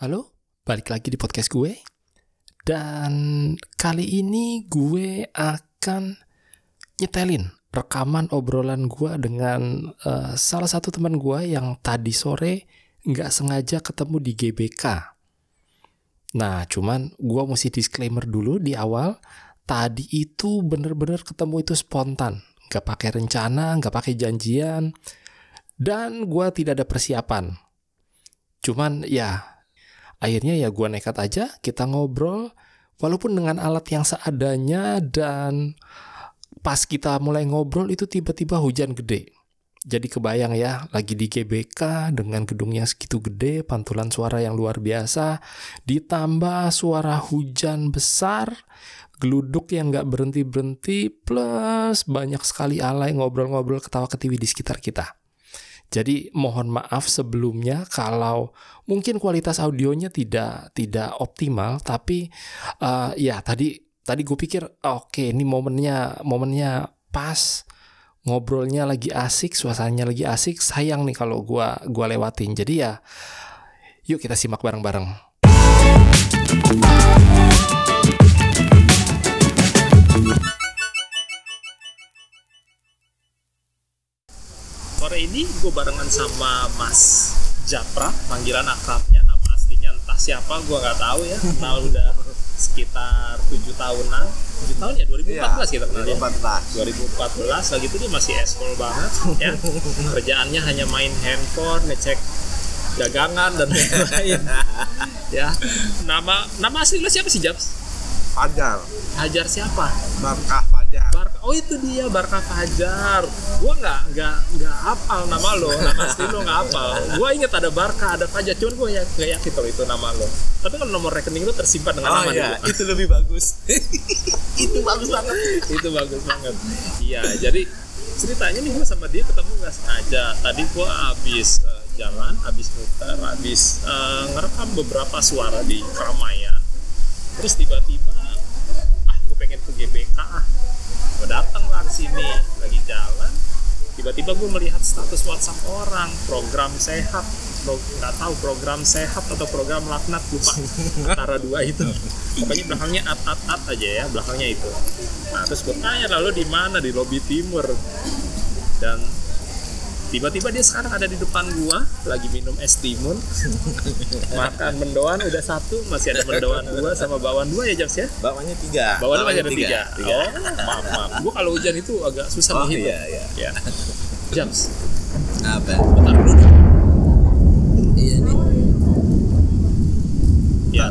Halo, balik lagi di podcast gue. Dan kali ini gue akan nyetelin rekaman obrolan gue dengan uh, salah satu teman gue yang tadi sore nggak sengaja ketemu di GBK. Nah, cuman gue mesti disclaimer dulu di awal. Tadi itu bener-bener ketemu itu spontan, nggak pakai rencana, nggak pakai janjian, dan gue tidak ada persiapan. Cuman ya, akhirnya ya gue nekat aja, kita ngobrol, walaupun dengan alat yang seadanya dan pas kita mulai ngobrol itu tiba-tiba hujan gede. Jadi kebayang ya, lagi di GBK dengan gedung yang segitu gede, pantulan suara yang luar biasa, ditambah suara hujan besar, geluduk yang nggak berhenti-berhenti, plus banyak sekali alay ngobrol-ngobrol ketawa-ketiwi di sekitar kita. Jadi mohon maaf sebelumnya kalau mungkin kualitas audionya tidak tidak optimal, tapi uh, ya tadi tadi gue pikir oke okay, ini momennya momennya pas ngobrolnya lagi asik, suasananya lagi asik, sayang nih kalau gua gua lewatin. Jadi ya yuk kita simak bareng-bareng. Ini gue barengan sama Mas Japra, panggilan akrabnya, nama aslinya entah siapa, gue nggak tahu ya. Kenal udah sekitar tujuh tahunan, tujuh tahun ya? 2014 Iya, kita kenal ya. 2014. 2014 lagi itu dia masih eskol banget ya. Kerjaannya hanya main handphone ngecek dagangan dan lain-lain. Ya. Nama nama asli siapa sih Jabs Fajar, Hajar siapa? Barkah Fajar. Barka oh itu dia Barka Fajar. Gua nggak nggak nggak hafal nama lo nama asli lo nggak hafal. Gua inget ada Barka ada Fajar cuman gua ya nggak yakin kalau itu nama lo. Tapi kalau nomor rekening lo tersimpan dengan Oh nama iya, dia. Itu lebih bagus. itu bagus banget. itu bagus banget. Iya jadi ceritanya nih gue sama dia ketemu nggak sengaja. Tadi gue habis eh, jalan habis muter habis eh, ngerekam beberapa suara di keramaian. Terus tiba-tiba ah gue pengen ke GBK ah gue datang lah ke sini lagi jalan. Tiba-tiba gue melihat status WhatsApp orang program sehat. Nggak tahu program sehat atau program laknat lupa. Antara dua itu. Pokoknya belakangnya at at at aja ya belakangnya itu. Nah terus gue tanya lalu di mana? Di lobi timur. Dan tiba-tiba dia sekarang ada di depan gua lagi minum es timun. Makan mendoan udah satu masih ada mendoan dua sama bawaan dua ya Jaks ya? Bawahnya tiga. bawaan masih ada Bawahnya tiga, oh maaf maaf. Gua kalau hujan itu agak susah Oh menghitung. iya iya. ya. Jams. Apa? bentar. dulu dong. Iya nih. ya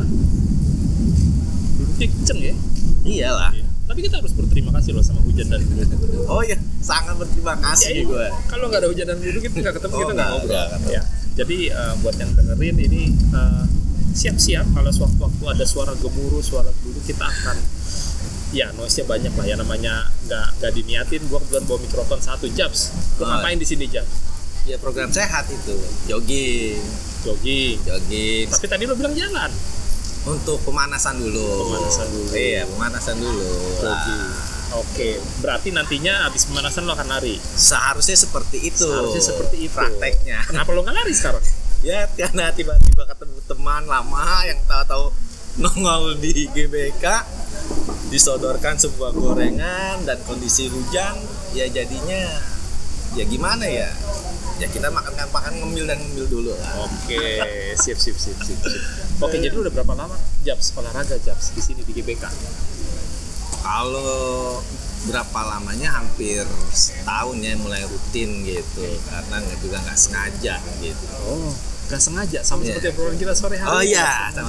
duduknya kenceng ya Iyalah. Iya. Tapi kita harus berterima kasih loh sama hujan dan geluduk Oh iya, sangat berterima kasih gue. kalau nggak ada hujan dan geluduk kita nggak ketemu Oh, kita nggak ngobrol. ya jadi eh, buat yang dengerin ini eh, siap-siap kalau sewaktu-waktu ada suara gemuruh suara geluduk kita akan ya noise-nya banyak lah. Ya namanya nggak nggak diniatin gua kebetulan bawa mikrofon satu jabs Lu Oh. ngapain di sini jabs Ya program sehat itu. Jogging, jogging. Jogging. tapi tadi lo bilang jalan Untuk pemanasan dulu. Pemanasan dulu. Iya, pemanasan dulu. Jogging. Oke, berarti nantinya habis pemanasan lo akan lari. Seharusnya seperti itu. Seharusnya seperti itu. Prakteknya. Kenapa lo nggak lari sekarang? ya karena tiba-tiba ketemu teman lama yang tahu-tahu nongol di GBK disodorkan sebuah gorengan dan kondisi hujan ya jadinya ya gimana ya ya kita makan kan makan ngemil dan ngemil dulu lah Oke, sip sip sip sip. sip. Oke, jadi udah berapa lama Jabs olahraga Jabs di sini di GBK? kalau berapa lamanya hampir setahun ya mulai rutin gitu karena nggak juga nggak sengaja gitu Oh, nggak sengaja sama Iya. seperti obrolan kita sore hari. Oh iya, sama.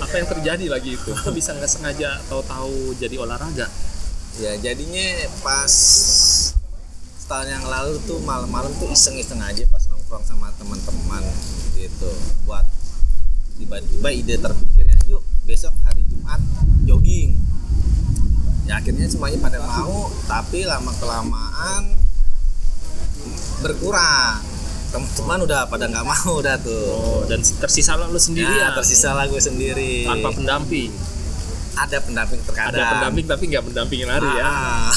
Apa yang terjadi lagi itu? Kok bisa nggak sengaja tahu-tahu jadi olahraga? ya jadinya pas setahun yang lalu tuh malam-malam tuh iseng-iseng aja pas nongkrong sama teman-teman gitu. Buat tiba-tiba ide terpikirnya yuk besok hari Jumat jogging. Ya akhirnya semuanya pada mau tapi lama kelamaan berkurang teman-teman udah pada nggak mau udah tuh. Oh, dan tersisa lo sendiri ya, ya, tersisa lah gue sendiri. Tanpa pendamping. ada pendamping terkadang. Ada pendamping tapi nggak mendampingin lari ya. Ah.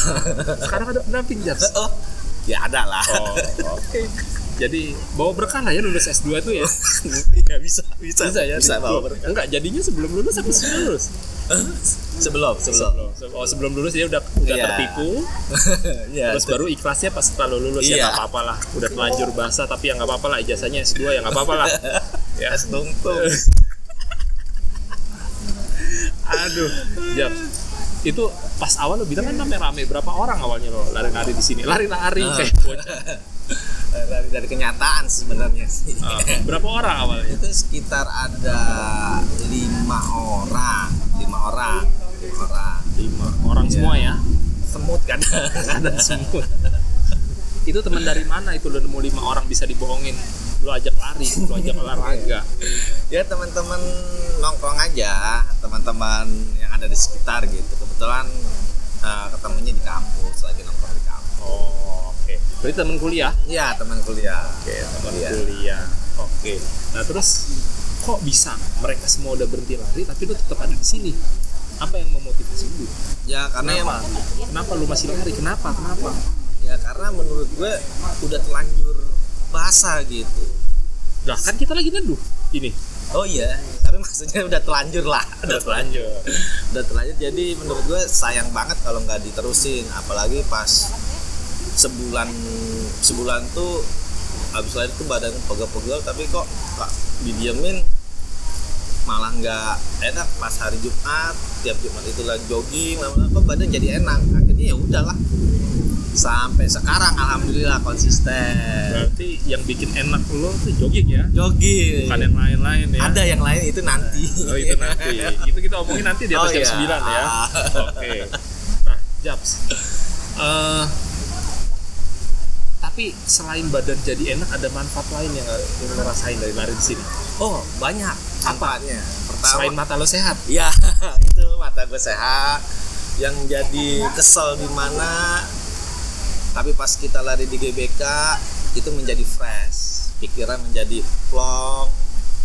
Sekarang ada pendamping Jabs. oh ya ada lah Oh, oke. Jadi bawa berkah lah ya lulus S2 itu ya. Iya bisa bisa Bisa ya. bisa di- bawa berkah. Enggak, jadinya sebelum lulus apa sebelum lulus? sebelum sebelum Sebelum. Oh, sebelum lulus dia udah udah Iya. tertipu. ya Terus baru ikhlasnya pas setelah lu lulus ya Iya. nggak apa-apa lah. Udah telanjur basah tapi ya nggak apa-apa lah ijazahnya S2 ya nggak apa-apa lah. ya. tungtung Aduh, Jap. Itu pas awal lo bilang kan rame-rame berapa orang awalnya lo lari-lari di sini? Lari-lari Ah. kayak bocah. dari dari kenyataan sebenarnya sih Ah, berapa orang awalnya? itu sekitar ada lima orang lima orang lima orang Lima orang semua ya. semut kadang Ada semua. itu teman dari mana itu lo nemu lima orang bisa dibohongin? Lo ajak lari, lo ajak olahraga. ya teman-teman nongkrong aja teman-teman yang ada di sekitar gitu kebetulan eh, ketemunya di kampus lagi nongkrong di kampus Oh, oke. Berarti teman kuliah? ya teman kuliah Oke, teman Iya. kuliah. Oke. Nah, terus kok bisa mereka semua udah berhenti lari tapi lu tetap ada di sini? Apa yang memotivasi lu? ya karena Kenapa? Kenapa lu masih lari? Kenapa? Kenapa? ya karena menurut gue udah telanjur basah gitu Lah, kan kita lagi neduh ini. oh iya tapi maksudnya udah telanjur lah Udah telanjur. udah telanjur jadi menurut gue sayang banget kalau nggak diterusin apalagi pas sebulan sebulan tuh habis lahir tuh badan pegel-pegel tapi kok kok didiemin malah nggak enak pas hari Jumat tiap Jumat itu lagi jogging lama-lama badan jadi enak akhirnya ya udahlah sampai sekarang alhamdulillah konsisten Berarti yang bikin enak lo tuh jogging ya? jogging Bukan yang lain-lain ya? ada yang lain itu nanti Oh itu nanti. itu kita omongin nanti di atas Oh, jam iya. 9 ya. Oke. Nah, Japs. Eh, tapi selain badan jadi enak ada manfaat lain yang yang lo rasain dari lari di sini. oh banyak manfaatnya pertama Selain mata lo sehat. Ya, itu mata gue sehat. Yang jadi kesel di mana tapi pas kita lari di GBK itu menjadi fresh. Pikiran menjadi plong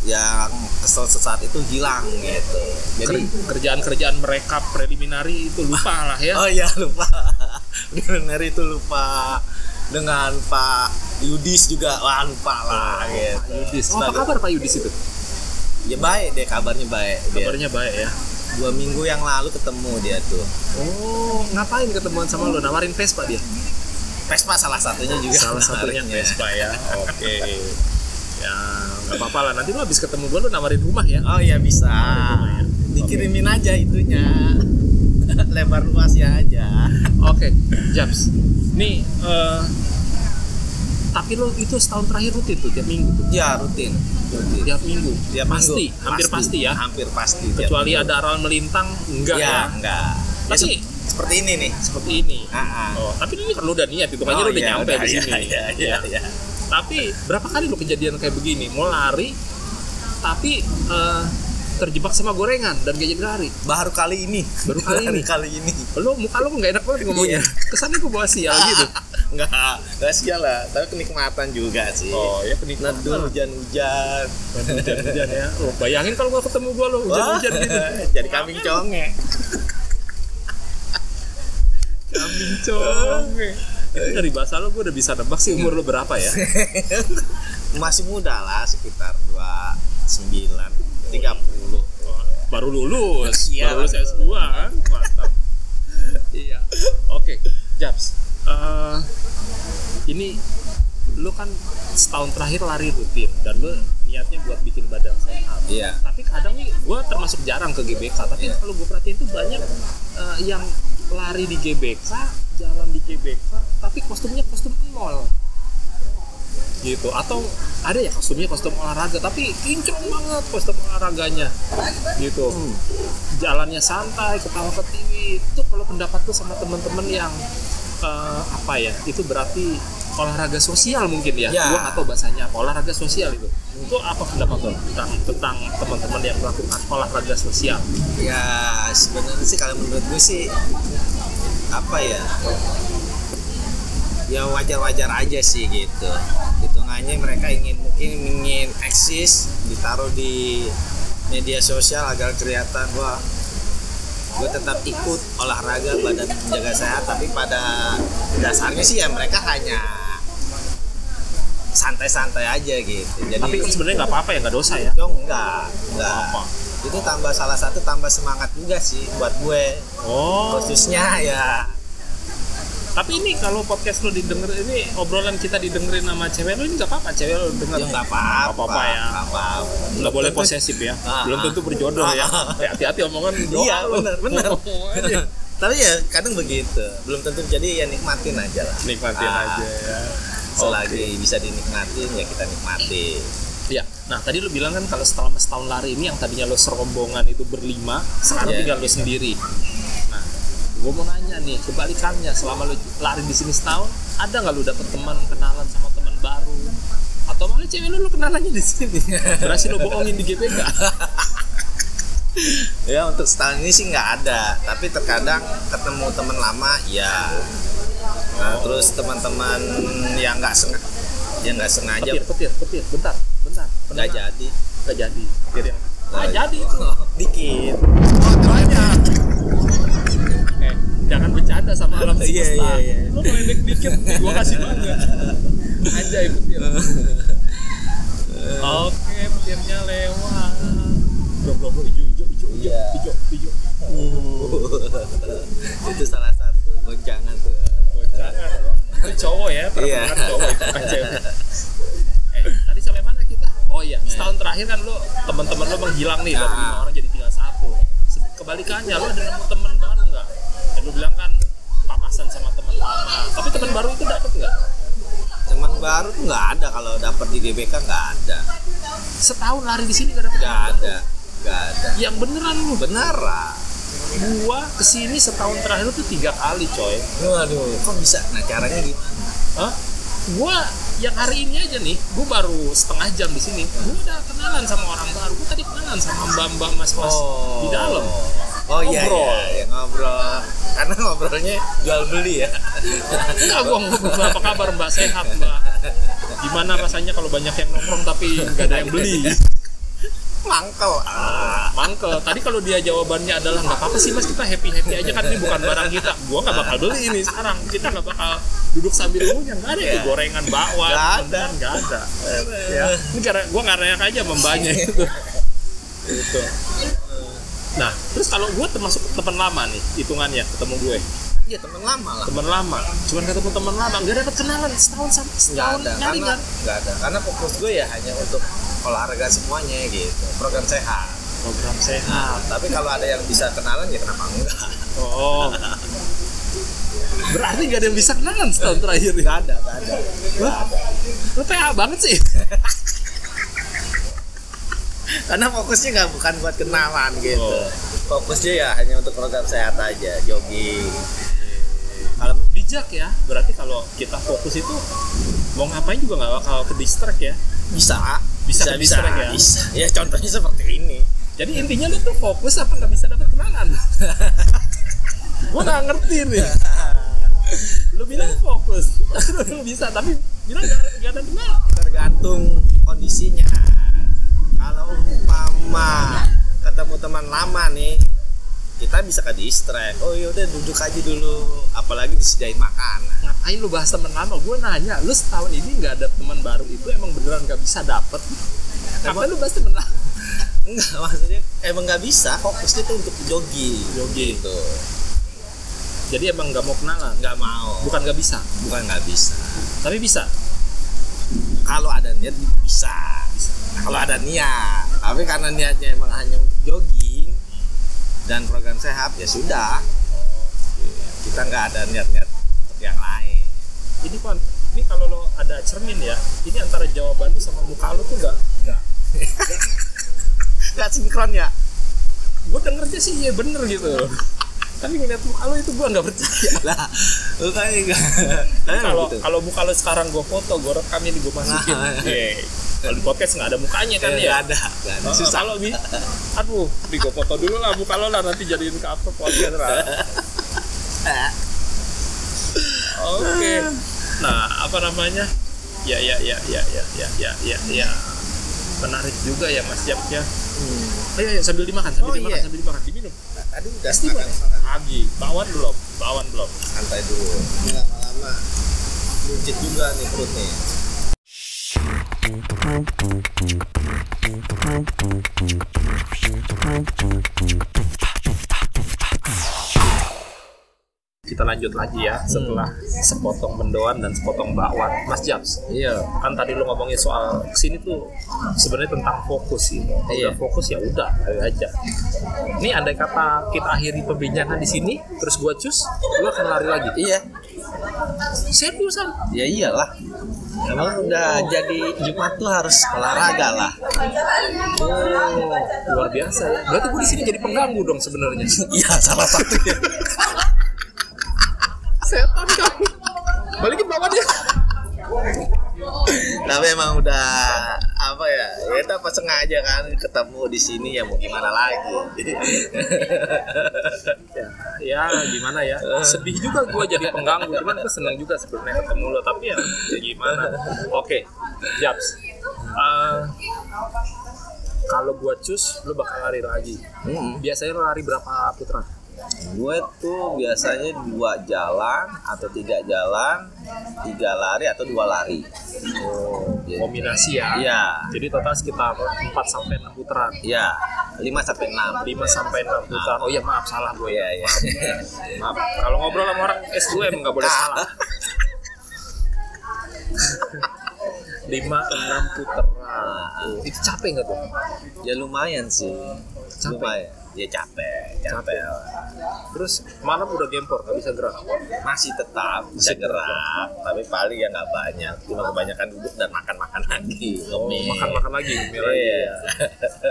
yang kesel sesaat itu hilang gitu. Jadi Ker- kerjaan-kerjaan mereka preliminary itu lupa lah ya. oh iya lupa. Bener itu lupa. Dengan Pak Yudis juga wah lupa lah gitu. Yudis. Oh, apa kabar Pak Yudis itu? Ya baik deh kabarnya baik. Dia. Kabarnya baik ya. Dua minggu yang lalu ketemu dia tuh. Oh, ngapain ketemuan sama lo? Nawarin Vespa dia? Vespa salah satunya juga. Salah satunya menariknya. Vespa ya. Oke. Ya, nggak apa-apa lah. Nanti lo habis ketemu gue lo nawarin rumah ya. Oh iya bisa. ya. Dikirimin aja itunya. Lebar luasnya aja. Oke, Jams. Nih, eh, tapi lo itu setahun terakhir rutin tuh tiap minggu tuh. Ya rutin. Rutin. Tiap minggu. Tiap pasti, minggu. hampir pasti, ya. Hampir pasti. Kecuali ada aral melintang, enggak ya, ya. enggak. Ya, Tapi sep- seperti ini nih. seperti ini. Ah. Oh, tapi ini kan lo udah niat, itu makanya Oh, lo udah iya, nyampe udah, di iya, sini. Iya, iya, iya. Tapi berapa kali lo kejadian kayak begini? Mau lari, tapi eh, terjebak sama gorengan dan gak jadi lari. Baru kali ini. Baru kali ini. kali ini. Lo muka lo nggak enak banget ngomongnya. Iya. Kesannya gue bawa sial gitu. Enggak, enggak sial lah, tapi kenikmatan juga sih. Oh ya penikmatan. Neduh hujan-hujan. hujan-hujan ya. Oh, bayangin kalau gua ketemu gua lo hujan-hujan gitu. Jadi kambing conge. Kambing conge. Itu dari bahasa lo gua udah bisa nebak sih umur lo berapa ya? Masih muda lah, sekitar 29, 30. Baru lulus, Iya. baru lulus S2 kan? Mantap. iya. Oke, Japs. Eh, ini lo kan setahun terakhir lari rutin dan lo niatnya buat bikin badan sehat. Iya. Tapi kadang nih gue termasuk jarang ke GBK, tapi Iya. kalau gue perhatiin tuh banyak eh, yang lari di GBK, jalan di GBK, tapi kostumnya kostum mall. Gitu. Atau ada ya kostumnya kostum olahraga, tapi kinclong banget kostum olahraganya. Gitu. Hmm. Jalannya santai, ketawa ke TV. Itu kalau pendapat tuh sama teman-teman yang eh, apa ya? Itu berarti olahraga sosial mungkin ya. Ya. Gua tahu bahasanya apa. Olahraga sosial itu. Itu apa pendapat lo tentang tentang teman-teman yang melakukan olahraga sosial? Ya sebenarnya sih kalau menurut gue sih apa ya ya wajar-wajar aja sih gitu hitungannya mereka ingin mungkin ingin eksis ditaruh di media sosial agar kelihatan wah gue tetap ikut olahraga badan menjaga sehat tapi pada dasarnya sih ya mereka hanya santai-santai aja gitu jadi Tapi kan sebenarnya nggak apa-apa ya, nggak dosa ya. dong enggak Apa? itu tambah salah satu tambah semangat juga sih buat gue Oh. khususnya ya Tapi ini kalau podcast lo didengar ini obrolan kita didengerin sama cewek lo ini nggak apa-apa, cewek lo denger. ya nggak apa-apa apa-apa ya. nggak boleh posesif ya. Ah. Belum tentu berjodoh ya. Eh, Hati-hati omongan doa iya benar benar tapi ya kadang begitu belum tentu jadi ya nikmatin aja lah Nikmatin Ah, aja ya. selagi bisa dinikmatin ya kita nikmati Iya. Nah tadi lu bilang kan kalau setelah setahun lari ini yang tadinya lo serombongan itu berlima, sekarang Iya. tinggal lo sendiri. Gue mau nanya nih kebalikannya selama lo lari di sini setahun, ada nggak lo dapet teman kenalan sama teman baru? Atau malah cewek lo lo kenalannya di sini? Berhasil lo bohongin di GBK? ya untuk setahun ini sih nggak ada tapi terkadang ketemu teman lama ya nah, terus teman-teman yang nggak sengaja yang nggak sengaja Petir, petir, petir. Bentar, bentar. nggak jadi Nggak jadi. Petir nggak jadi itu. dikit banyak. Eh, jangan bercanda sama alam semesta. Iya, iya, iya. Lu meledek dikit, gua kasih banget. Anjay petir. Oke, petirnya lewat. Bro, bro, bro, hijau, hijau, hijau, hijau, Iya. hijau, hijau. itu salah satu goncangan tuh Gocangan. Itu cowok ya, Iya. perempuan cowok itu. Eh, tadi sampai mana kita? Oh iya, setahun terakhir kan lo teman-teman lo menghilang nih dari Ah. lima orang jadi tinggal satu. Kebalikannya lo ada nemu teman lo bilang kan papasan sama teman lama. Tapi teman baru itu dapet nggak? teman baru tuh nggak ada kalau dapet di GBK nggak ada Setahun lari di sini nggak dapet nggak ada nggak ada Yang beneran lu. beneran Gua ke sini setahun terakhir tuh tiga kali coy. waduh kok bisa nah caranya gimana Hah? Gua yang hari ini aja nih, gua baru setengah jam di sini. Gua udah kenalan sama orang baru. Gua tadi kenalan sama mbak-mbak mas-mas di dalam. oh iya Ngobrol. iya, iya ngobrol karena ngobrolnya jual beli ya Enggak, gua ngobrol apa kabar mbak sehat mbak. Gimana rasanya kalau banyak yang nongkrong tapi nggak ada yang beli? mangkel ah. Mangkel. Tadi kalau dia jawabannya adalah nggak apa-apa sih mas kita happy happy aja kan ini bukan barang kita. Gua nggak bakal beli ini sekarang. Kita nggak bakal duduk sambil ngunyah. Nggak ada itu Iya. gorengan bakwan. Nggak ada. Nggak ada. Ya. Ini karena gua nggak aja sama mbaknya itu. Gitu. Nah, terus kalau gue termasuk teman lama nih, hitungannya ketemu gue, iya teman lama lah teman lama, cuman ketemu teman lama, nggak dapat kenalan setahun sampai nggak setahun ada nyari karena kan? nggak ada karena fokus gue ya hanya untuk olahraga semuanya gitu program sehat Program sehat. nah, tapi kalau ada yang bisa kenalan ya kenapa enggak Oh. Berarti gak ada yang bisa kenalan setahun terakhir ya? nggak ada nggak ada nggak ada Lu PA banget sih. karena fokusnya nggak bukan buat kenalan gitu Oh. fokusnya ya hanya untuk program sehat aja jogging Kalau bijak ya, berarti kalau kita fokus itu mau ngapain juga nggak bakal ke distract ya. bisa Bisa bisa bisa, ya? bisa. ya contohnya seperti ini Jadi intinya lu tuh fokus apa nggak bisa dapat kenalan? Gua nggak ngerti nih. Lu bilang fokus, lu bisa tapi bilang nggak ada kenalan. tergantung kondisinya kalau umpama ketemu teman lama nih kita bisa ke distract oh yaudah duduk aja dulu apalagi disediain makanan Ngapain lu bahas teman lama? Gue nanya, lu setahun ini nggak ada teman baru itu emang beneran nggak bisa dapet? Ngapain lu bahas teman lama? enggak maksudnya emang nggak bisa fokusnya tuh untuk jogging Jogging. gitu Jadi emang nggak mau kenalan? nggak mau Bukan nggak bisa, bukan nggak bisa tapi bisa. kalau ada niat bisa, kalau ada niat tapi karena niatnya emang hanya untuk jogging dan program sehat ya sudah kita nggak ada niat-niat yang lain Ini kan, ini kalau lo ada cermin ya, ini antara jawaban lu sama muka lu tuh nggak nggak. nggak sinkron ya Gue dengernya sih iya bener gitu. Tapi ngeliat muka lu itu gue nggak percaya. lah kan enggak Kalau kalau muka lu sekarang gue foto, gue rekam ini gue masukin. Nah. Iya. Kalau di podcast nggak ada mukanya kan nggak ya. ada nggak ada susah Kalau di, aduh, di gue foto dulu lah muka lo lah nanti jadiin cover podcast lah. Oke. Nah, apa namanya? Ya, ya, ya, ya, ya, ya, ya, ya, ya. Menarik juga ya Mas Jap ya. Ayo, ayo sambil dimakan, sambil Oh, dimakan, iya. sambil dimakan, diminum. tadi udah Pasti makan boleh. Lagi, bawan belum, bawan belum. santai dulu ini lama-lama buncit juga nih perutnya Kita lanjut lagi ya setelah sepotong mendoan dan sepotong bakwan. Mas Jabs, Iya. kan tadi lu ngomongin soal ke sini tuh sebenarnya tentang fokus sih. Kalau Iya. udah fokus ya udah aja. Ini andai kata kita akhiri perbincangan di sini, terus gua cus, lu akan lari lagi. Iya. Seriusan? Ya iyalah. Emang udah jadi Jumat tuh harus olahraga lah. Oh, luar biasa ya. Berarti gua di sini jadi pengganggu dong sebenarnya. Iya, salah satunya. Setan kamu. Balikin bawaannya. Tapi emang udah apa ya? Ya kita apa sengaja kan ketemu di sini ya mau gimana lagi. ya, ya gimana ya sedih juga gue jadi pengganggu cuman gue senang juga sebenarnya ketemu lo tapi ya, ya gimana oke Japs Eh, kalau gue cus lo bakal lari lagi Hmm. biasanya lo lari berapa putaran Gue tuh biasanya dua jalan atau tiga jalan, tiga lari atau dua lari. Oh, kombinasi ya Iya, jadi total sekitar 4 sampai 6 putaran iya, lima sampai enam. 5 sampai 6 putaran oh iya maaf salah gue Iya, iya. maaf kalau ngobrol sama orang S2M nggak boleh salah 5 6 putaran Tuh, itu capek nggak tuh Ya lumayan sih. Capek? Lumayan. Ya capek, capek. lah. Terus malam udah gempor, nggak bisa gerak. Masih tetap bisa gerak, tapi paling ya nggak banyak. Cuma kebanyakan duduk dan makan-makan lagi. Oh, ngemil. makan-makan lagi, ngemil lagi. Iya.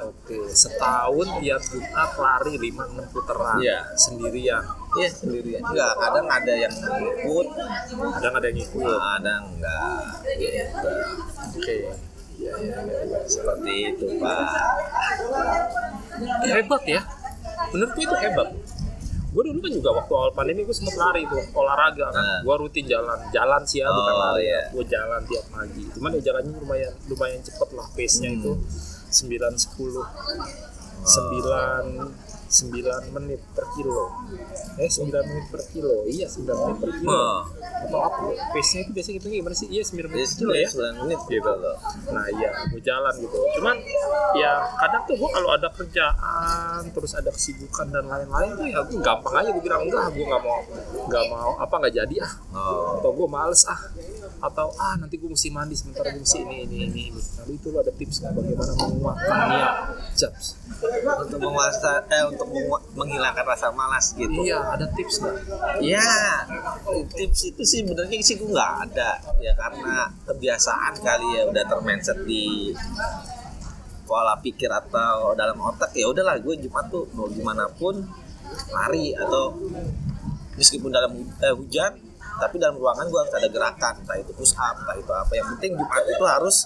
Oke, setahun tiap Jumat lari 5-6 putaran Iya. sendirian. Iya sendirian. Enggak, kadang ada yang ikut, Kadang ada yang ikut. kadang enggak. Gitu. Oke. Seperti itu, Pak. Hebat ya. Menurutku itu hebat. Gue dulu kan juga waktu awal pandemi gue sempet lari tuh olahraga kan. Nah. Gue rutin jalan, jalan sih ya bukan Oh, lari. iya. Gue jalan tiap pagi. Cuman ya jalannya lumayan lumayan cepet lah pace-nya Hmm. itu 9 10 9 9 menit per kilo. Eh 9 menit per kilo. Iya 9 menit per kilo. Oh. Atau apa? Pace-nya itu biasanya gitu gimana sih? Iya 9 menit per kilo ya. 9 menit gitu loh. Nah iya, gue jalan gitu. Cuman ya kadang tuh gue kalau ada kerjaan, terus ada kesibukan dan lain-lain tuh ya gue gampang aja gue bilang enggak, gue nggak mau nggak mau apa nggak jadi ah, Oh. atau gue males ah, atau ah nanti gue mesti mandi sementara gue mesti ini ini ini. ini. Lalu itu lo ada tips nggak bagaimana menguatkan niat jobs? Untuk menguasa eh untuk menghilangkan rasa malas gitu. Iya, ada tips nggak? Ya, tips itu sih benernya sih gue nggak ada ya karena kebiasaan kali ya udah termindset di pola pikir atau dalam otak ya udahlah gue Jumat tuh mau gimana pun lari atau meskipun dalam eh, hujan tapi dalam ruangan gue harus ada gerakan entah itu push up entah itu apa yang penting Jumat itu harus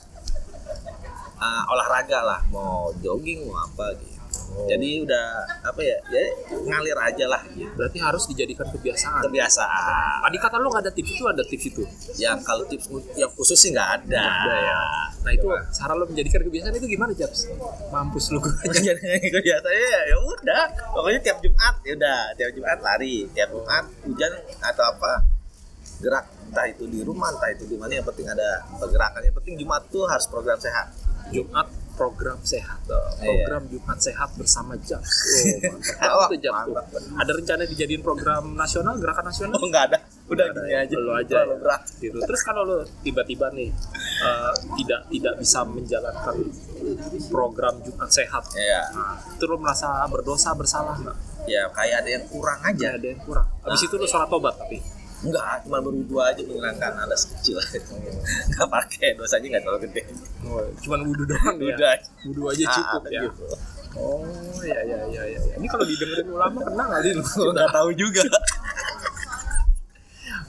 uh, olahraga lah mau jogging mau apa gitu jadi udah apa ya ya ngalir aja lah gitu Berarti harus dijadikan kebiasaan. kebiasaan Tadi kata lo nggak ada tips itu ada tips itu. ya kalau tips yang khusus sih nggak ada. Ada ya. Nah itu cara lo menjadikan kebiasaan itu gimana Jabs? Mampus lu. Jadi kebiasaannya ya ya udah, pokoknya tiap Jumat ya udah, tiap Jumat lari, tiap Jumat hujan atau apa gerak entah itu di rumah entah itu di mana yang penting ada pergerakan yang penting Jumat tuh harus program sehat Jumat program sehat. Iya. Program Jumat sehat bersama Jabs. Wah, Oh, mantap. Jabs tuh. Ada rencana dijadiin program nasional, gerakan nasional? oh nggak ada udah gini ya, aja lo aja terlalu ya. berat Gitu. Terus kalau lo tiba-tiba nih eh, tidak tidak bisa menjalankan program Jumat sehat, ya nah, itu lo merasa berdosa bersalah nggak? ya kayak ada yang kurang aja Ada yang kurang. Habis itu lo sholat tobat tapi. Enggak cuma berwudu aja menghilangkan alas kecil aja nggak pakai dosanya nggak terlalu gede Oh, cuman wudhu doang ya? udah Wudhu aja cukup Ah, ya. gitu. Oh ya ya ya ya. ya. Ini kalau didengerin ulama kena nggak sih? nggak tahu juga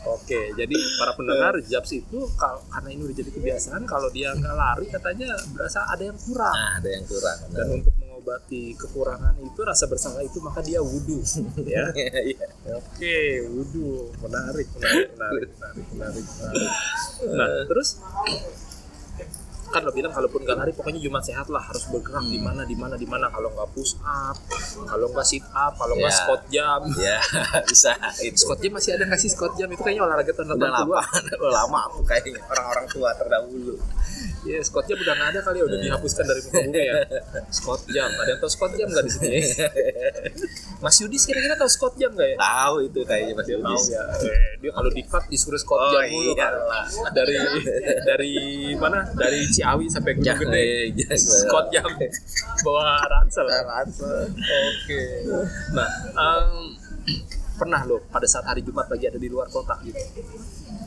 Oke, jadi para pendengar Jabs itu kalau karena ini udah jadi kebiasaan kalau dia nggak lari katanya berasa ada yang kurang. nah ada yang kurang Dan untuk mengobati kekurangan itu rasa bersalah itu maka dia wudhu, ya. Iya. Oke, wudhu menarik, menarik, menarik, menarik, menarik, menarik. Nah, terus? Kan lo bilang kalaupun nggak lari pokoknya Jumat sehat lah harus bergerak di mana di mana di mana. Kalau nggak push up kalau nggak sit up kalau nggak Ya. squat jam. Ya bisa itu squat jam masih ada nggak sih squat jam? Itu kayaknya olahraga tahun udah 80 lama udah lama aku kayaknya orang-orang tua terdahulu Ya, Scott Jam udah nggak ada kali ya, udah dihapuskan dari muka bumi ya. Scott Jam, ada yang tahu Scott Jam nggak di sini? Mas Yudis kira-kira tahu Scott Jam nggak ya? tahu itu kayaknya Mas Tahu Yudis ya. Eh, dia kalau di cut disuruh Scott Oh, Jam dulu kan. iyalah. Dari dari mana? Dari Ciawi sampai Gunung Gede. Iya, Scott Jam bawa ransel. Oke. Nah, em, pernah lo pada saat hari Jumat lagi ada di luar kota gitu?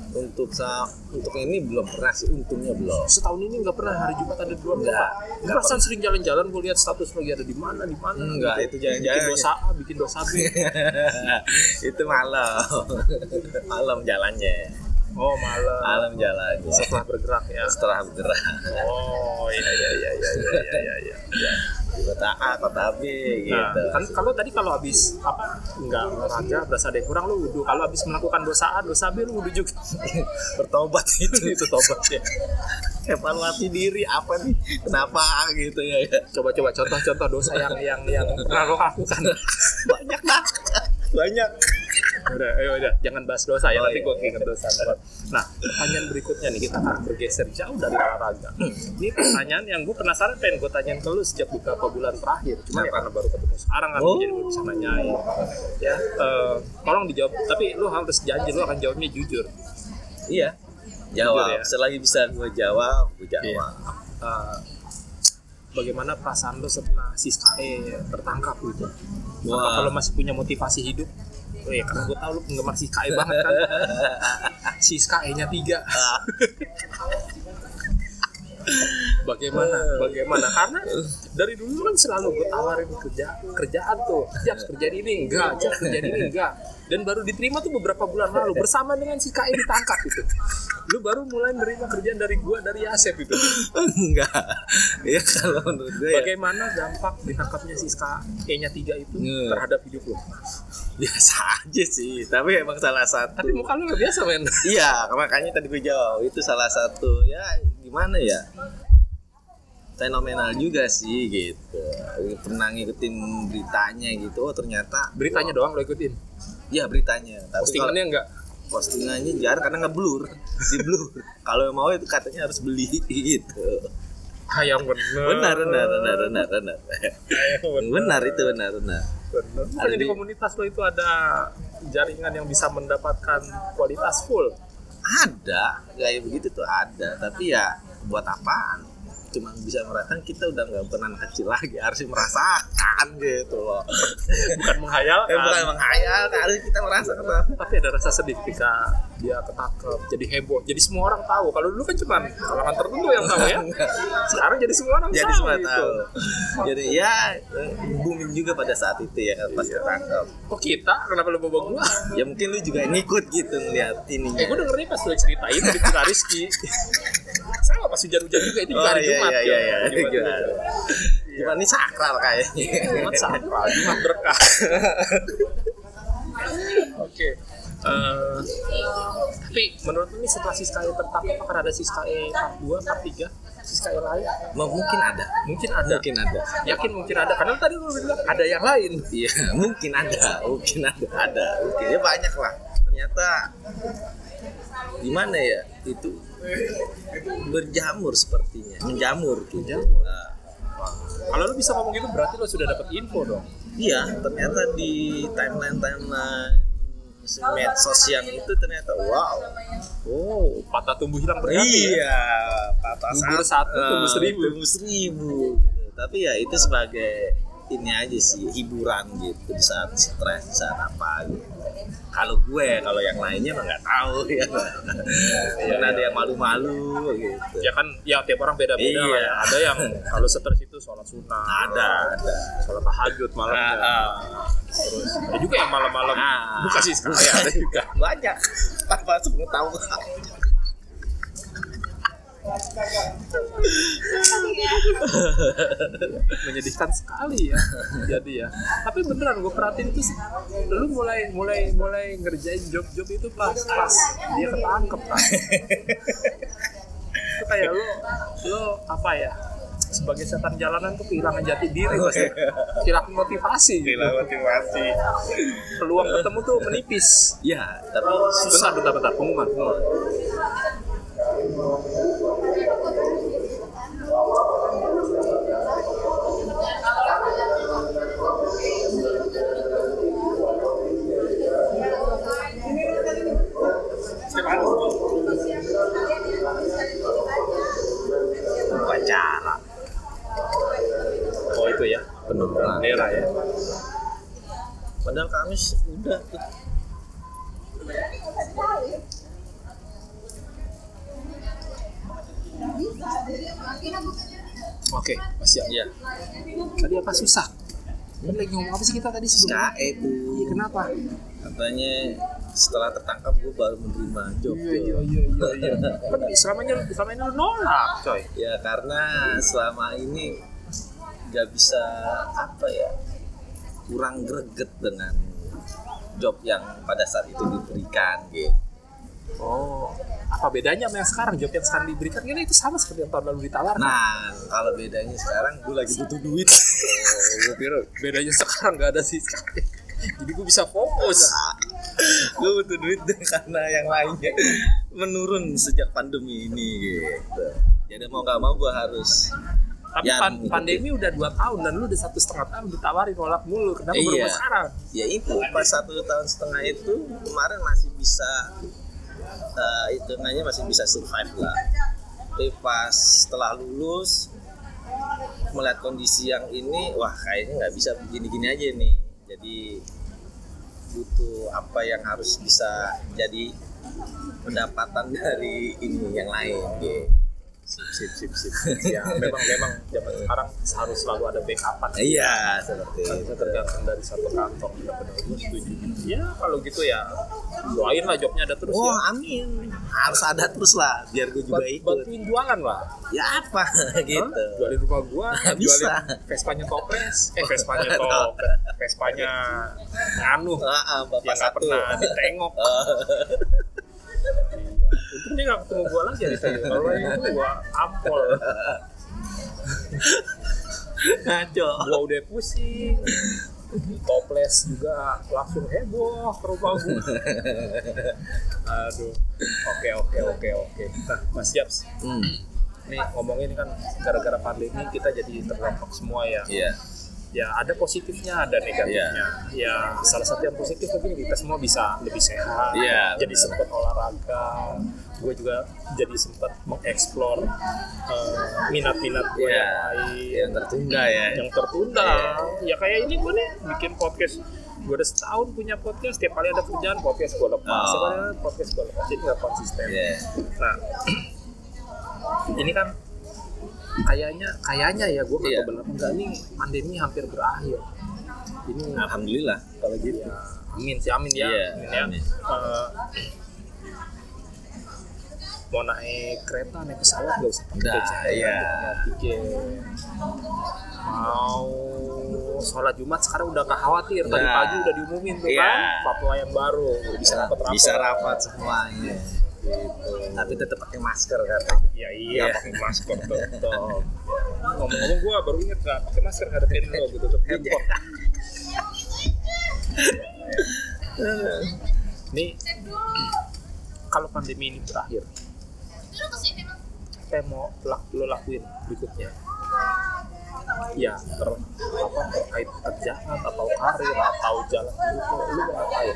Untuk sa untuk ini belum pernah sih untungnya belum Setahun ini nggak pernah hari Jumat ada luar kota. Nggak, Gue perasaan sering jalan-jalan, gue lihat status lagi ada di mana, di mana. Enggak, gitu. itu jangan-jangan bikin dosa A, bikin dosa B. itu malam malam jalannya Oh malam. malam jalannya Setelah bergerak ya. setelah bergerak Oh iya iya iya iya iya iya. iya. di kota A kota B Nah, gitu kan kalau tadi kalau habis apa nggak olahraga berasa ada yang kurang lu wudhu. Kalau habis melakukan dosa A, dosa B lu wudhu juga. bertobat itu itu tobat ya. evaluasi diri apa nih kenapa gitu ya Coba-coba contoh-contoh dosa yang yang yang pernah lo lakukan. banyak dah banyak udah, ayo udah, jangan bahas dosa ya. Oh, nanti iya. gue keinget dosa. Nah, pertanyaan berikutnya nih kita akan bergeser jauh dari olahraga. Ini pertanyaan yang gue penasaran pengen gue tanyain ke lu sejak beberapa bulan terakhir. Cuma ya karena baru ketemu sekarang kan, Oh. jadi gue bisa nanyain. Ya, eh, tolong dijawab. Tapi lu harus janji lu akan jawabnya jujur. iya jawab Jujur ya. selagi bisa gue jawab gue Iya. jawab Eh, bagaimana perasaan lo setelah Siskae tertangkap gitu? Wah. kalau masih punya motivasi hidup? Oh ya, karena gue tau lu penggemar Siskae banget kan. Siskae-nya tiga. bagaimana? Bagaimana? Karena dari dulu kan selalu gue tawarin kerja kerjaan tuh. Siap kerjaan ini enggak, siap kerjaan ini enggak. Dan baru diterima tuh beberapa bulan lalu bersama dengan si KE ditangkap itu. Lu baru mulai menerima kerjaan dari gua dari Asep itu. enggak ya kalau menurut gue ya Bagaimana dampak ditangkapnya si KE-nya tiga itu Nge. terhadap hidup lu? biasa aja sih tapi emang salah satu Tapi muka lu gak biasa men. iya makanya tadi gue jawab itu salah satu ya gimana ya fenomenal juga sih gitu pernah ngikutin beritanya gitu oh ternyata Beritanya doang lo ikutin. Ya beritanya. Tapi Postingannya enggak. postingannya jarang karena ngeblur di blur kalau mau itu katanya harus beli gitu. Yang bener. benar benar benar benar benar. Yang benar itu benar benar. Bener. Bukannya Ada di di- komunitas lo itu ada jaringan yang bisa mendapatkan kualitas full. ada. Kayak begitu tuh ada. Tapi ya buat apaan cuma bisa merasakan kita udah nggak pernah kecil lagi harus merasakan gitu loh. Bukan menghayalkan. eh, bukan menghayal harus kita merasakan. Tapi ada rasa sedih ketika dia ketangkep jadi heboh. Jadi semua orang tahu. Kalau dulu kan cuma kalangan tertentu yang tahu ya. Sekarang jadi semua orang jadi tahu semua gitu. tahu. Jadi ya eh, booming juga pada saat itu ya pas ketangkep. Kok kita? Kenapa lu bawa gua? Ya mungkin lu juga ngikut gitu ngeliat ininya. Eh gua dengernya pas lu ceritain Kak Rizky. Saya pas hujan-hujan juga itu juga oh iya Jumat iya ya. iya iya Jumat, Jumat. Jumat ini sakral kayaknya Jumat sakral, Jumat berkah. Oke. Eh, tapi menurut ini setelah Siskae tertangkap akan ada Siskae part 2, part 3, Siskae lain? Mungkin ada Mungkin ada. mungkin ada Yakin mungkin ada. Karena tadi lu bilang ada yang lain. Iya, mungkin ada, mungkin ada, ada, mungkin ya banyak lah. Ternyata gimana ya itu berjamur sepertinya, menjamur gitu. Menjamur. Nah, Kalau lu bisa ngomong gitu berarti lu sudah dapat info dong. iya, ternyata di timeline timeline medsos yang itu ternyata wow. Oh, patah tumbuh hilang berganti ya. Iya, patah satu, satu, tumbuh eh, seribu. tumbuh seribu. Tapi ya itu sebagai ini aja sih hiburan gitu di saat stres, di saat apa gitu. Kalau gue, kalau yang lainnya mah nggak tahu ya. Mungkin ada yang malu-malu gitu. Ya kan, ya tiap orang beda-beda Iya. lah ya. Ada yang kalau stres itu sholat sunnah. Ada, ada. Sholat tahajud malamnya. Ah, Terus ada juga yang malam-malam Ah. buka sih sekali ada juga. Banyak. Tanpa pengetahuan. Menyedihkan sekali ya jadi ya. Tapi beneran gue perhatiin tuh lu mulai mulai mulai ngerjain job-job itu pas pas dia ketangkep kan itu kayak lo lo apa ya sebagai setan jalanan tuh kehilangan jati diri pasti kehilangan motivasi gitu. motivasi. peluang ketemu tuh menipis. Ya, tapi bentar susah. bentar. Bentar pengumuman pengumuman Kamis udah tuh. oke Mas siap Iya. tadi apa susah Tadi lagi ngomong apa sih kita tadi sebelumnya SKE tuh. Iya, kenapa Katanya setelah tertangkap gue baru menerima job. iya iya iya iya iya kan selama ini selama ini lu nolak coy Ya karena selama ini nggak bisa apa ya kurang greget dengan job yang pada saat itu diberikan gitu. oh apa bedanya sama yang sekarang job yang sekarang diberikan kan itu sama seperti yang tahun lalu ditawarkan Nah kalau bedanya sekarang gue lagi butuh duit. gue kira bedanya sekarang nggak ada sih sekarang jadi gue bisa fokus gue butuh duit deh karena yang lainnya menurun sejak pandemi ini gitu. Jadi mau gak mau gue harus tapi Ya, pan- pandemi udah dua tahun dan lu udah satu setengah tahun ditawarin nolak mulu. Kenapa baru Iya. sekarang? Ya itu pas satu tahun setengah itu kemarin masih bisa uh, hitungannya masih bisa survive lah. Tapi pas setelah lulus melihat kondisi yang ini wah kayaknya nggak bisa begini-gini aja nih. Jadi butuh apa yang harus bisa jadi pendapatan dari ini yang lain gitu sip sip sip. Sip ya memang memang zaman sekarang harus selalu ada backupan. Iya seperti itu. tergantung dari satu kantong benar-benar gue setuju. Ya kalau gitu ya doain lah jobnya ada terus ya. Wah amin. Harus ada terus lah biar gue juga Bant- ikut. bantuin jualan lah. Ya apa gitu. Hah? jualin rumah gua Bisa. jualin Vespanya toples eh Vespanya toples Vespanya nganu Ah, ah, bapak yang nggak satu. pernah ditengok. Untung dia gak ketemu gua lagi tadi. Kalau itu gua ampol. ngaco Gua udah pusing. Toples juga langsung heboh ke rumah gua. Aduh. Oke oke oke oke. Nah, Mas Japs, hmm. nih ngomongin kan gara-gara pandemi kita jadi terdampak semua ya. iya Ya ada positifnya, ada negatifnya. Ya salah satu yang positif mungkin kita semua bisa lebih sehat. Iya, jadi sempat olahraga. Gue juga jadi sempat mengeksplor eh, minat-minat gue Iya, yang lain. yang tertunda ya yang tertunda. Ya kayak ini gue nih bikin podcast. Gue udah setahun punya podcast. Tiap kali ada kerjaan podcast gue lepas. Oh. Tiap kali ada podcast gue lepas. Jadi nggak konsisten. Iya. Nah, ini kan kayaknya kayaknya ya gue Iya. kata benar enggak nih pandemi hampir berakhir. Ini alhamdulillah kalau gitu ya, amin sih amin ya. Iya, amin ya. amin. Eh, mau naik kereta naik pesawat gak usah pakai tiket, iya. nggak tiket. Mau sholat Jumat sekarang udah gak khawatir. Tadi Nah, pagi udah diumumin tuh iya. kan, fatwa yang baru bisa rapat rapat. bisa rapat semuanya Gitu. tapi tetap pakai masker katanya Ya iya, Iya. pakai masker tetap. Ngomong-ngomong gua baru inget gak pakai masker ngadepin lo gitu tutup handphone. Nih, kalau pandemi ini berakhir, apa yang mau lo lakuin berikutnya? Ya, ter, apa terkait pekerjaan atau karir atau jalan hidup lo, lo mau ngapain?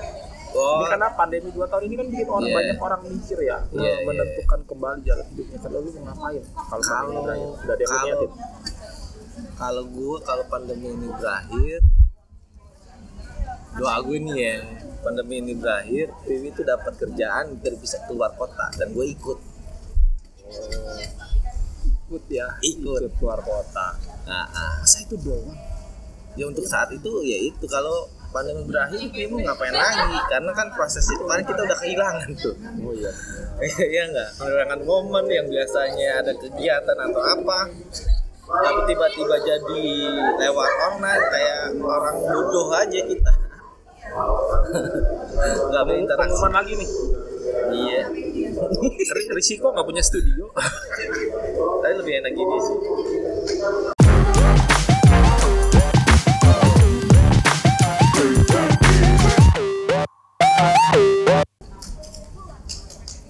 Oh Ini karena pandemi 2 tahun ini kan bikin orang Iya. banyak orang mikir ya, Iya, iya. menentukan kembali jalan hidupnya. Kalau lu mau ngapain? Kalau pandemi berakhir, udah ada yang niatin. kalau gue kalau pandemi ini berakhir doa gue nih ya pandemi ini berakhir Vivi itu dapat kerjaan biar bisa keluar kota dan gue ikut Ikut ya, Ikut. keluar kota. nah, ah. Masa itu doang? ya untuk saat itu ya itu kalau pandemi berakhir mau ngapain lagi karena kan proses itu kemarin kita udah kehilangan tuh Oh iya. Iya enggak? Kehilangan momen yang biasanya ada kegiatan atau apa tapi tiba-tiba jadi lewat online kayak orang bodoh aja kita nggak berinteraksi Pengumuman lagi nih. iya Ri- Risiko nggak punya studio. tapi lebih enak gini sih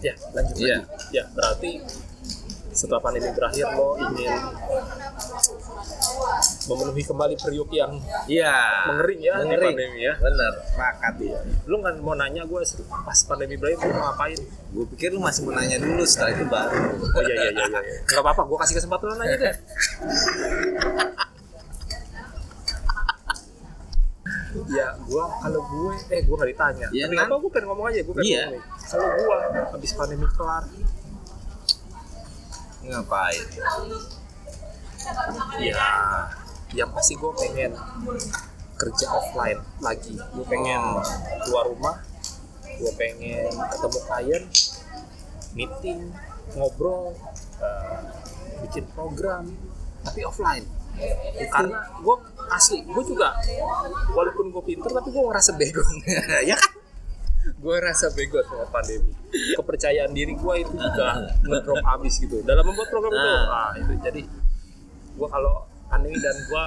ya, lanjut Iya. lagi. Ya, berarti setelah pandemi berakhir lo ingin memenuhi kembali periuk yang iya mengering ya di mengering pandemi ya. bener rakat ya Lu nggak mau nanya gue pas pandemi berakhir lu mau ngapain? gue pikir lu masih mau nanya dulu setelah itu baru Oh iya iya iya iya. Enggak apa-apa, gua kasih kesempatan lu nanya deh. ya gua kalau gue eh gua nggak ditanya. Ya, tapi nan- apa gue pengen ngomong aja gue pengen Iya. ngomong kalau gua habis pandemi kelar. Ngapain? Ya yang pasti gue pengen kerja offline lagi. Gue pengen Oh. keluar rumah. Gue pengen ketemu klien meeting ngobrol eh, bikin program. Tapi offline. Karena gue asli gue juga walaupun gue pinter tapi gue ngerasa bego. Ya kan? Gue ngerasa bego sama pandemi. Kepercayaan diri gue itu juga ngedrop abis gitu. Dalam membuat program itu Ah. nah itu. Jadi gue kalau pandemi dan gue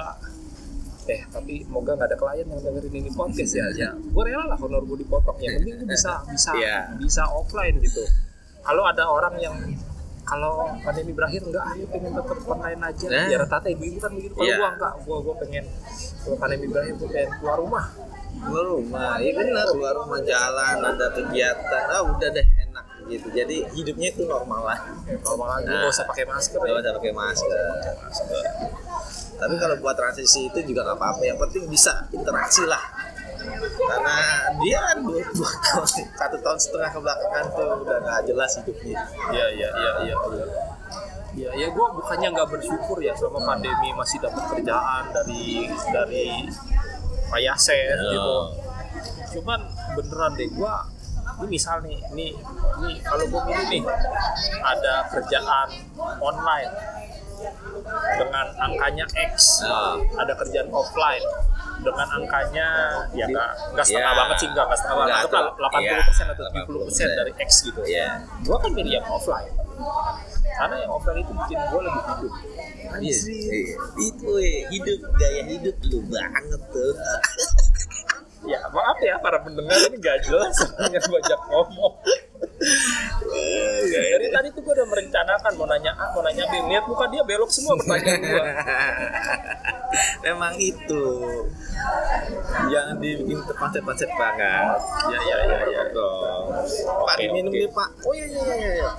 eh tapi moga nggak ada klien yang dengerin ini podcast ya. Ya gue rela lah honor gue dipotong. Yang penting gue bisa bisa Iya. bisa offline gitu. Kalau ada orang yang kalau pandemi berakhir enggak ah lu pengen tetap online aja. Nah. ya rata-rata ibu-ibu kan begitu kalau Iya. gua enggak gua gua pengen kalau pandemi berakhir gua pengen keluar rumah. Keluar rumah ya benar keluar rumah jalan ada kegiatan ah udah deh enak gitu. Jadi hidupnya itu normal lah. Normal lagi Nah. nggak usah pakai masker nggak ya usah pakai masker. Tapi kalau buat transisi itu juga nggak apa-apa yang penting bisa interaksi lah karena dia kan tahun satu tahun setengah kebelakangan tuh udah nggak jelas hidupnya Iya iya iya iya iya. Ya ya gue bukannya nggak bersyukur ya selama pandemi masih dapat kerjaan dari dari Pak Yasen Ya. gitu. Cuman beneran deh gue ini misal nih, nih, nih kalau gue milih nih ada kerjaan online dengan angkanya X, Ah. ada kerjaan offline dengan angkanya ya nggak nggak setengah Ya. banget sih nggak nggak setengah banget anggaplah tuh. 80 persen atau Iya, 70 persen 80%. dari X gitu ya gue kan milih yang offline karena yang offline itu bikin gue lebih hidup Iya, iya. itu eh, hidup gaya hidup lu banget tuh ya maaf ya para pendengar ini gak jelas hanya banyak ngomong dari tadi tuh gue udah merencanakan mau nanya A mau nanya B. Lihat muka dia belok semua pertanyaan gue memang itu. Jangan dibikin terpacet-pacet banget. Ya ya ya ya. Dong pak minum nih pak. Oh iya iya iya iya.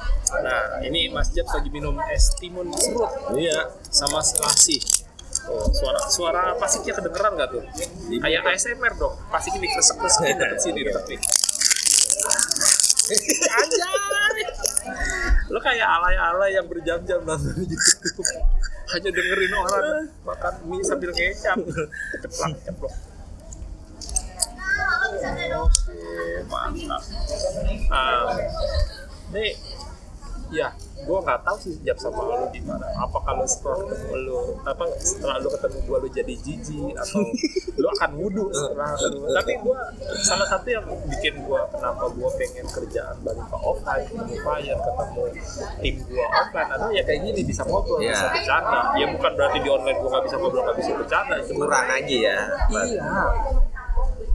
Nah ini Mas Jab lagi minum es timun serut. Iya sama selasi Oh, suara suara pasiknya kedengeran nggak tuh? Kayak ASMR dong. Pasik ini kresek kresek dekat sini dekat nih. Anjay. Lo kayak alay-alay yang berjam-jam nonton YouTube. Hanya dengerin orang makan mie sambil ngecap. Ceplok, ceplok. Oke, mantap. Ah, nih, ya, gue nggak tahu sih jawab sama lo gimana. Apa kalau setelah ketemu lo, apa setelah lo ketemu gue lo jadi jijik atau lo akan wudhu setelah ketemu. Tapi gue salah satu yang bikin gue kenapa gue pengen kerjaan balik ke offline, ketemu klien, ketemu tim gue offline, adalah ya kayak gini bisa ngobrol, Iya. bisa bercanda. Ya bukan berarti di online gue nggak bisa ngobrol, nggak bisa bercanda. Cuma kurang aja ya iya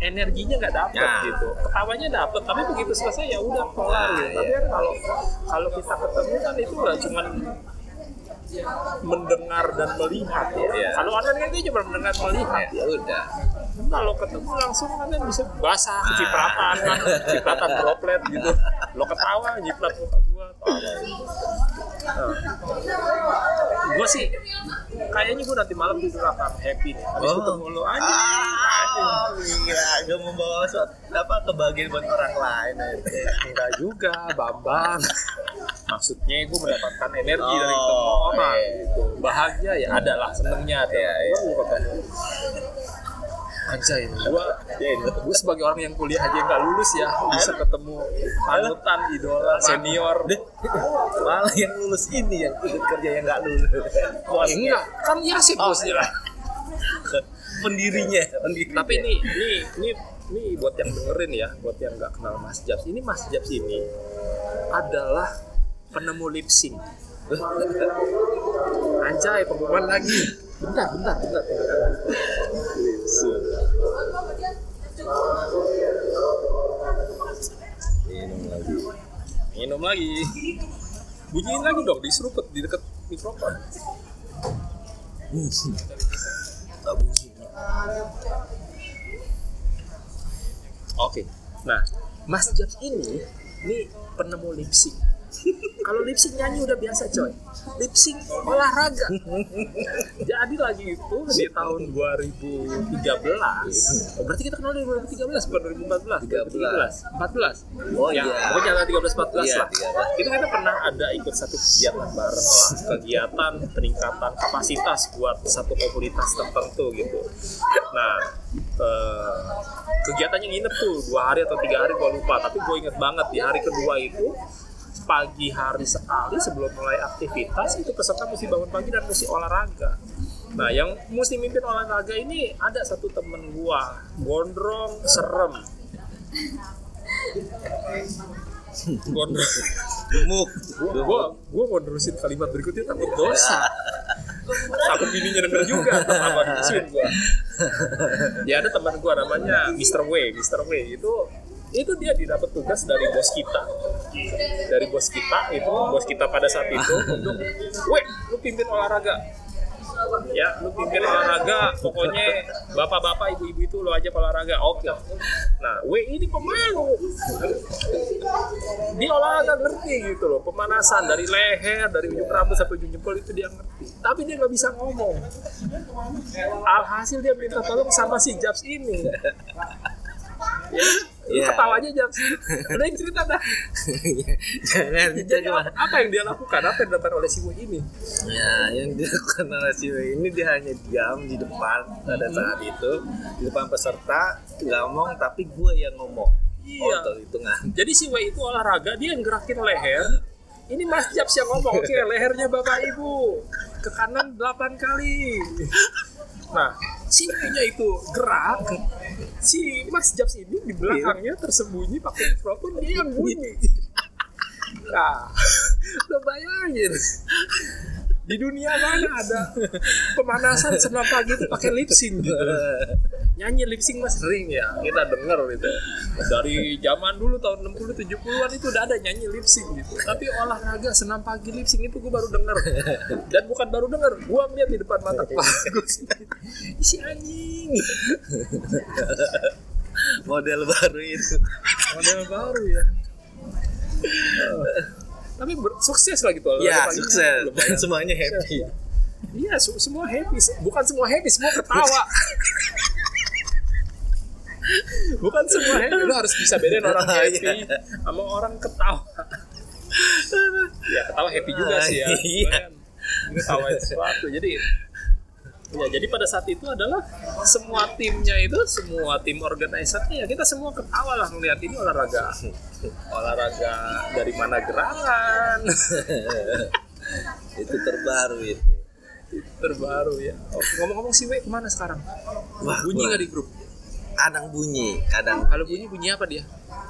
energinya nggak dapet Ya. gitu ketawanya dapet tapi begitu selesai ya udah kelar Nah, gitu tapi iya. kan kalau kalau kita ketemu kan itu nggak cuma mendengar dan melihat ya. Iya. kalau online kan cuma mendengar melihat. Ya udah. Kalau ketemu langsung kan bisa basah cipratan kan? Cipratan droplet gitu. Lo ketawa jiprat muka gua tawa nah. gua sih kayaknya gua nanti malam tidur akan happy nih habis Oh. ketemu lo aja ah gak membawa suatu apa kebahagiaan buat orang lain enggak juga bambang maksudnya gue mendapatkan energi dari Oh, ketemu orang iya. gitu. Bahagia ya ada lah senengnya ada Iya, iya. gue anjay gue gue sebagai orang yang kuliah aja nggak lulus ya bisa ketemu panutan idola senior. Deh, malah yang lulus ini yang ikut kerja yang nggak lulus. Wah enggak. Kan ya sih Oh, bosnya pendirinya pendirinya. Tapi ini ini ini ini buat yang dengerin ya buat yang nggak kenal Mas Jabs ini Mas Jabs ini adalah penemu lip sync. Anjay pengumuman lagi. Bentar bentar bentar, bentar. minum lagi. Minum lagi. Bunyiin lagi dong diseruput di dekat mikrofon. Tak bunyi. Oke. Nah Mas Jabs ini ini penemu lip sync kalau lip sync nyanyi udah biasa coy. Lip sync olahraga. Jadi lagi itu di tahun 2013 oh, berarti kita kenal dari 2013 bukan 2014 2013 14 Oh, ya, iya. pokoknya antara 13 14 Iya, lah. 13. kita kita pernah ada ikut satu kegiatan bareng lah. Kegiatan peningkatan kapasitas buat satu komunitas tertentu gitu. Nah eh, kegiatannya nginep tuh dua hari atau tiga hari gue lupa. Tapi gue inget banget di hari kedua itu pagi hari sekali sebelum mulai aktivitas itu peserta mesti bangun pagi dan mesti olahraga. Nah yang mesti mimpin olahraga ini ada satu temen gua gondrong serem. Gondrong. Gemuk. Gua gua, gua mau nerusin kalimat berikutnya takut dosa. Takut bininya denger juga apa gua. Ya ada teman gua namanya Mr. W Mr. W. Itu itu dia didapat tugas dari bos kita. Dari bos kita itu bos kita pada saat itu untuk weh lu pimpin olahraga. Ya lu pimpin olahraga. Pokoknya bapak-bapak ibu-ibu itu lo aja olahraga. Oke. Nah W ini pemalu dia olahraga ngerti gitu loh pemanasan dari leher dari ujung rambut sampai ujung jempol itu dia ngerti. Tapi dia nggak bisa ngomong. Alhasil dia minta tolong sama si Jabs ini ya lu Iya. ketawa aja Jabs udah yang cerita dah jangan jadi jangan apa, apa yang dia lakukan apa yang dilakukan oleh si W ini Ya, yang dilakukan oleh si W ini dia hanya diam di depan pada saat itu di depan peserta ngomong tapi gue yang ngomong. Iya. Oh, hitungan. Jadi si W itu olahraga, dia yang gerakin leher. Ini Mas Jabs yang ngomong, oke lehernya Bapak Ibu ke kanan 8 kali. Nah, si W-nya itu gerak, si Mas Jabs ini di belakangnya tersembunyi pakai mikrofon dia yang bunyi. Nah, lo bayangin di dunia mana ada pemanasan senam pagi itu pakai lip sync gitu. Nyanyi lip sync mas. Sering ya kita denger gitu. Dari zaman dulu tahun 60 70-an itu udah ada nyanyi lip sync gitu. Tapi olahraga senam pagi lip sync itu gue baru denger. Dan bukan baru denger gue ngeliat di depan mata kepala gue sendiri si anjing. Model baru itu. model baru ya tapi sukses lah gitu Ya, sukses. Lumayan. Semuanya happy. Iya, su- semua happy. Bukan semua happy, semua ketawa. Bukan semua happy, lu harus bisa bedain orang happy sama orang ketawa. Ya, ketawa happy juga sih ya. Iya. Ketawain sesuatu. Jadi Ya, jadi pada saat itu adalah semua timnya itu, semua tim organisasinya ya kita semua ketawa lah melihat ini olahraga. Olahraga dari mana gerangan. itu terbaru itu. terbaru ya. Ngomong-ngomong si W ke mana sekarang? Wah, bunyi nggak di grup? Kadang bunyi, kadang Kalau bunyi bunyi apa dia?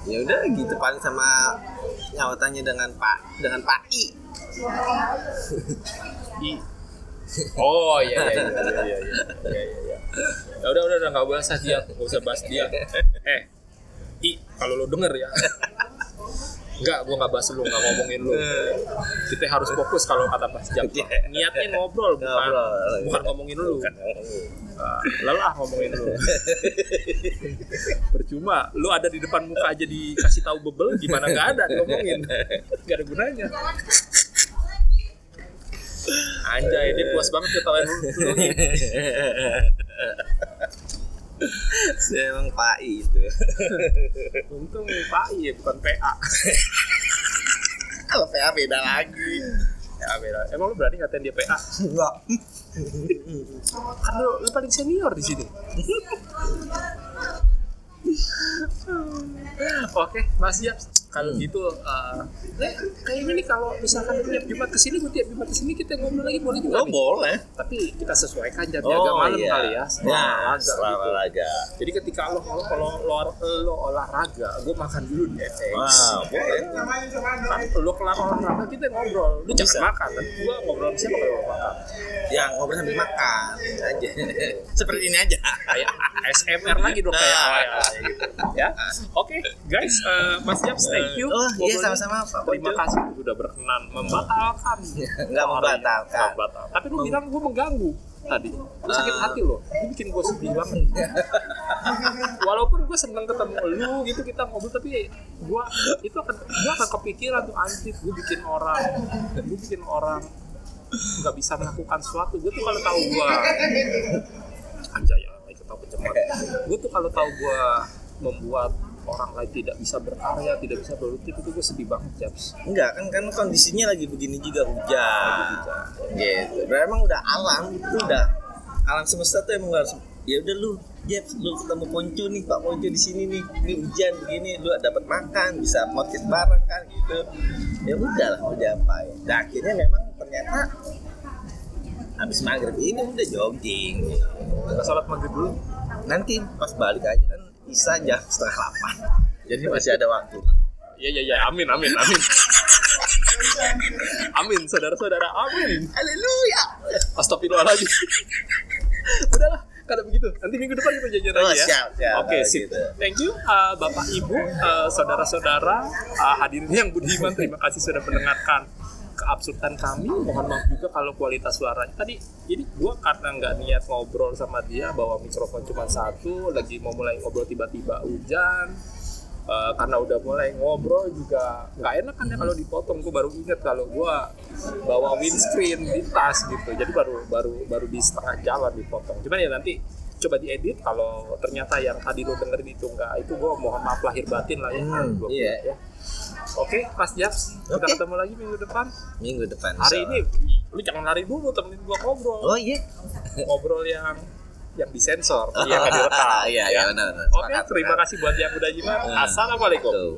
ya udah gitu paling sama nyawatannya dengan Pak dengan Pak I. I. Oh iya iya iya iya iya iya iya. iya. Ya udah udah udah nggak usah dia, nggak usah bahas dia. Eh, I kalau lo denger ya. Enggak, gua nggak bahas lu, nggak ngomongin lu. Kita harus fokus kalau kata Mas Jam. Niatnya ngobrol, bukan Ngobrol. bukan ngomongin lu. Ah, lelah ngomongin lu. Percuma, lu ada di depan muka aja dikasih tahu bebel, gimana nggak ada ngomongin. Gak ada gunanya. Anjay, dia puas banget ketawain lu. Saya emang Pak I itu. Untung Pak I ya, bukan PA. Kalau PA beda lagi. Ya beda. Emang lu berani ngatain dia PA? Enggak. Kan lu, lu paling senior di sini. Oke, Mas Yap. Kalau gitu, uh, eh, kayaknya nih kalau misalkan tiap Jumat ke sini, gue tiap Jumat ke sini kita ngobrol lagi boleh juga Oh nih. boleh. Tapi kita sesuaikan jamnya agak malam kali ya. setelah Ya, olahraga setelah gitu. olahraga. Jadi ketika lo kalau kalau lo, lo olahraga, gue makan dulu di FX. Wow, boleh. Kan lo kelar olahraga kita ngobrol. Lu jangan makan. Nanti gue ngobrol sama siapa kalau lo makan. Ya ngobrol sambil makan aja. Seperti ini aja. kayak ASMR lagi dong kayak Nah. awal gitu ya oke guys eh, Mas Japs thank you. Oh, iya, sama-sama, Pak. terima kasih. Sudah berkenan membatalkan. Nggak membatalkan. Nggak membatal. tapi lu bilang gue mengganggu tadi. Lu sakit Ah. hati lo lu bikin gue sedih banget. Walaupun gue seneng ketemu lu gitu kita ngobrol tapi gue itu akan gue akan kepikiran tuh anjir gue bikin orang gue bikin orang nggak bisa melakukan sesuatu. Gue tuh kalau tahu gue anjay ya itu tahu pencemat gue tuh kalau tahu gue membuat orang lain tidak bisa berkarya tidak bisa produktif itu gue sedih banget Japs. Enggak kan kan kondisinya lagi begini juga hujan. Gitu. Berarti emang udah alam itu udah alam semesta tuh emang harus ya udah lu Jeps, lu ketemu Ponco nih Pak Ponco di sini nih ini hujan begini lu dapat makan bisa podcast bareng kan gitu. Ya udah lah mau diapain nah, akhirnya memang ternyata habis maghrib ini udah jogging. Kita sholat maghrib dulu? Nanti pas balik aja bisa jam setengah delapan. Jadi masih ada waktu. Iya iya iya. Amin amin amin. Amin saudara-saudara. Amin. Haleluya. Astagfirullahaladzim. Udahlah kalau begitu. Nanti minggu depan kita jajan Oh, lagi ya. Siap, siap. oke Oh, sip. gitu. thank you uh, bapak ibu uh, saudara-saudara uh, hadirin yang budiman. Terima kasih sudah mendengarkan keabsurdan kami mohon maaf juga kalau kualitas suaranya. Tadi jadi gua karena nggak niat ngobrol sama dia bawa mikrofon cuma satu lagi mau mulai ngobrol tiba-tiba hujan Uh, karena udah mulai ngobrol juga nggak enak kan ya kalau dipotong. Gue baru inget kalau gue bawa windscreen di tas gitu. Jadi baru baru baru di setengah jalan dipotong. Cuman ya nanti coba diedit kalau ternyata yang tadi lo dengerin itu enggak itu gue mohon maaf lahir batin lah ya. Hmm, iya. ya. Oke Mas Japs kita Oke. ketemu lagi minggu depan minggu depan hari insya ini lu jangan lari dulu temenin gue ngobrol oh iya ngobrol yang yang disensor yang nggak direkam iya iya benar benar Oke, terima kasih buat yang udah nyimak. Hmm. Assalamualaikum. Tuh.